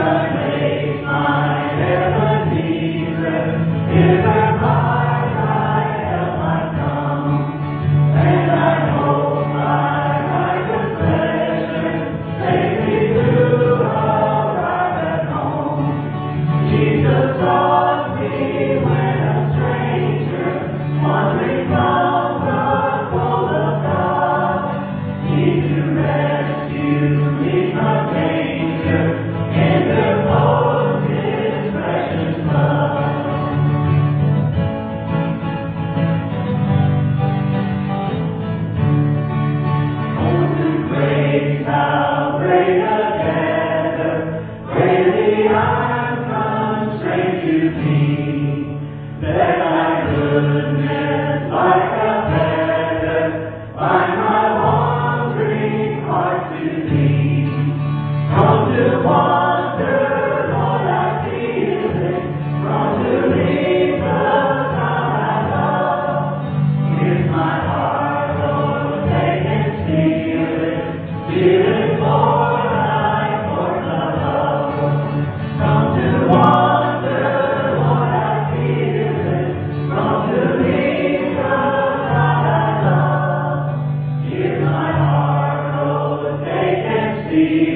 Amen. Spirit, Lord. see.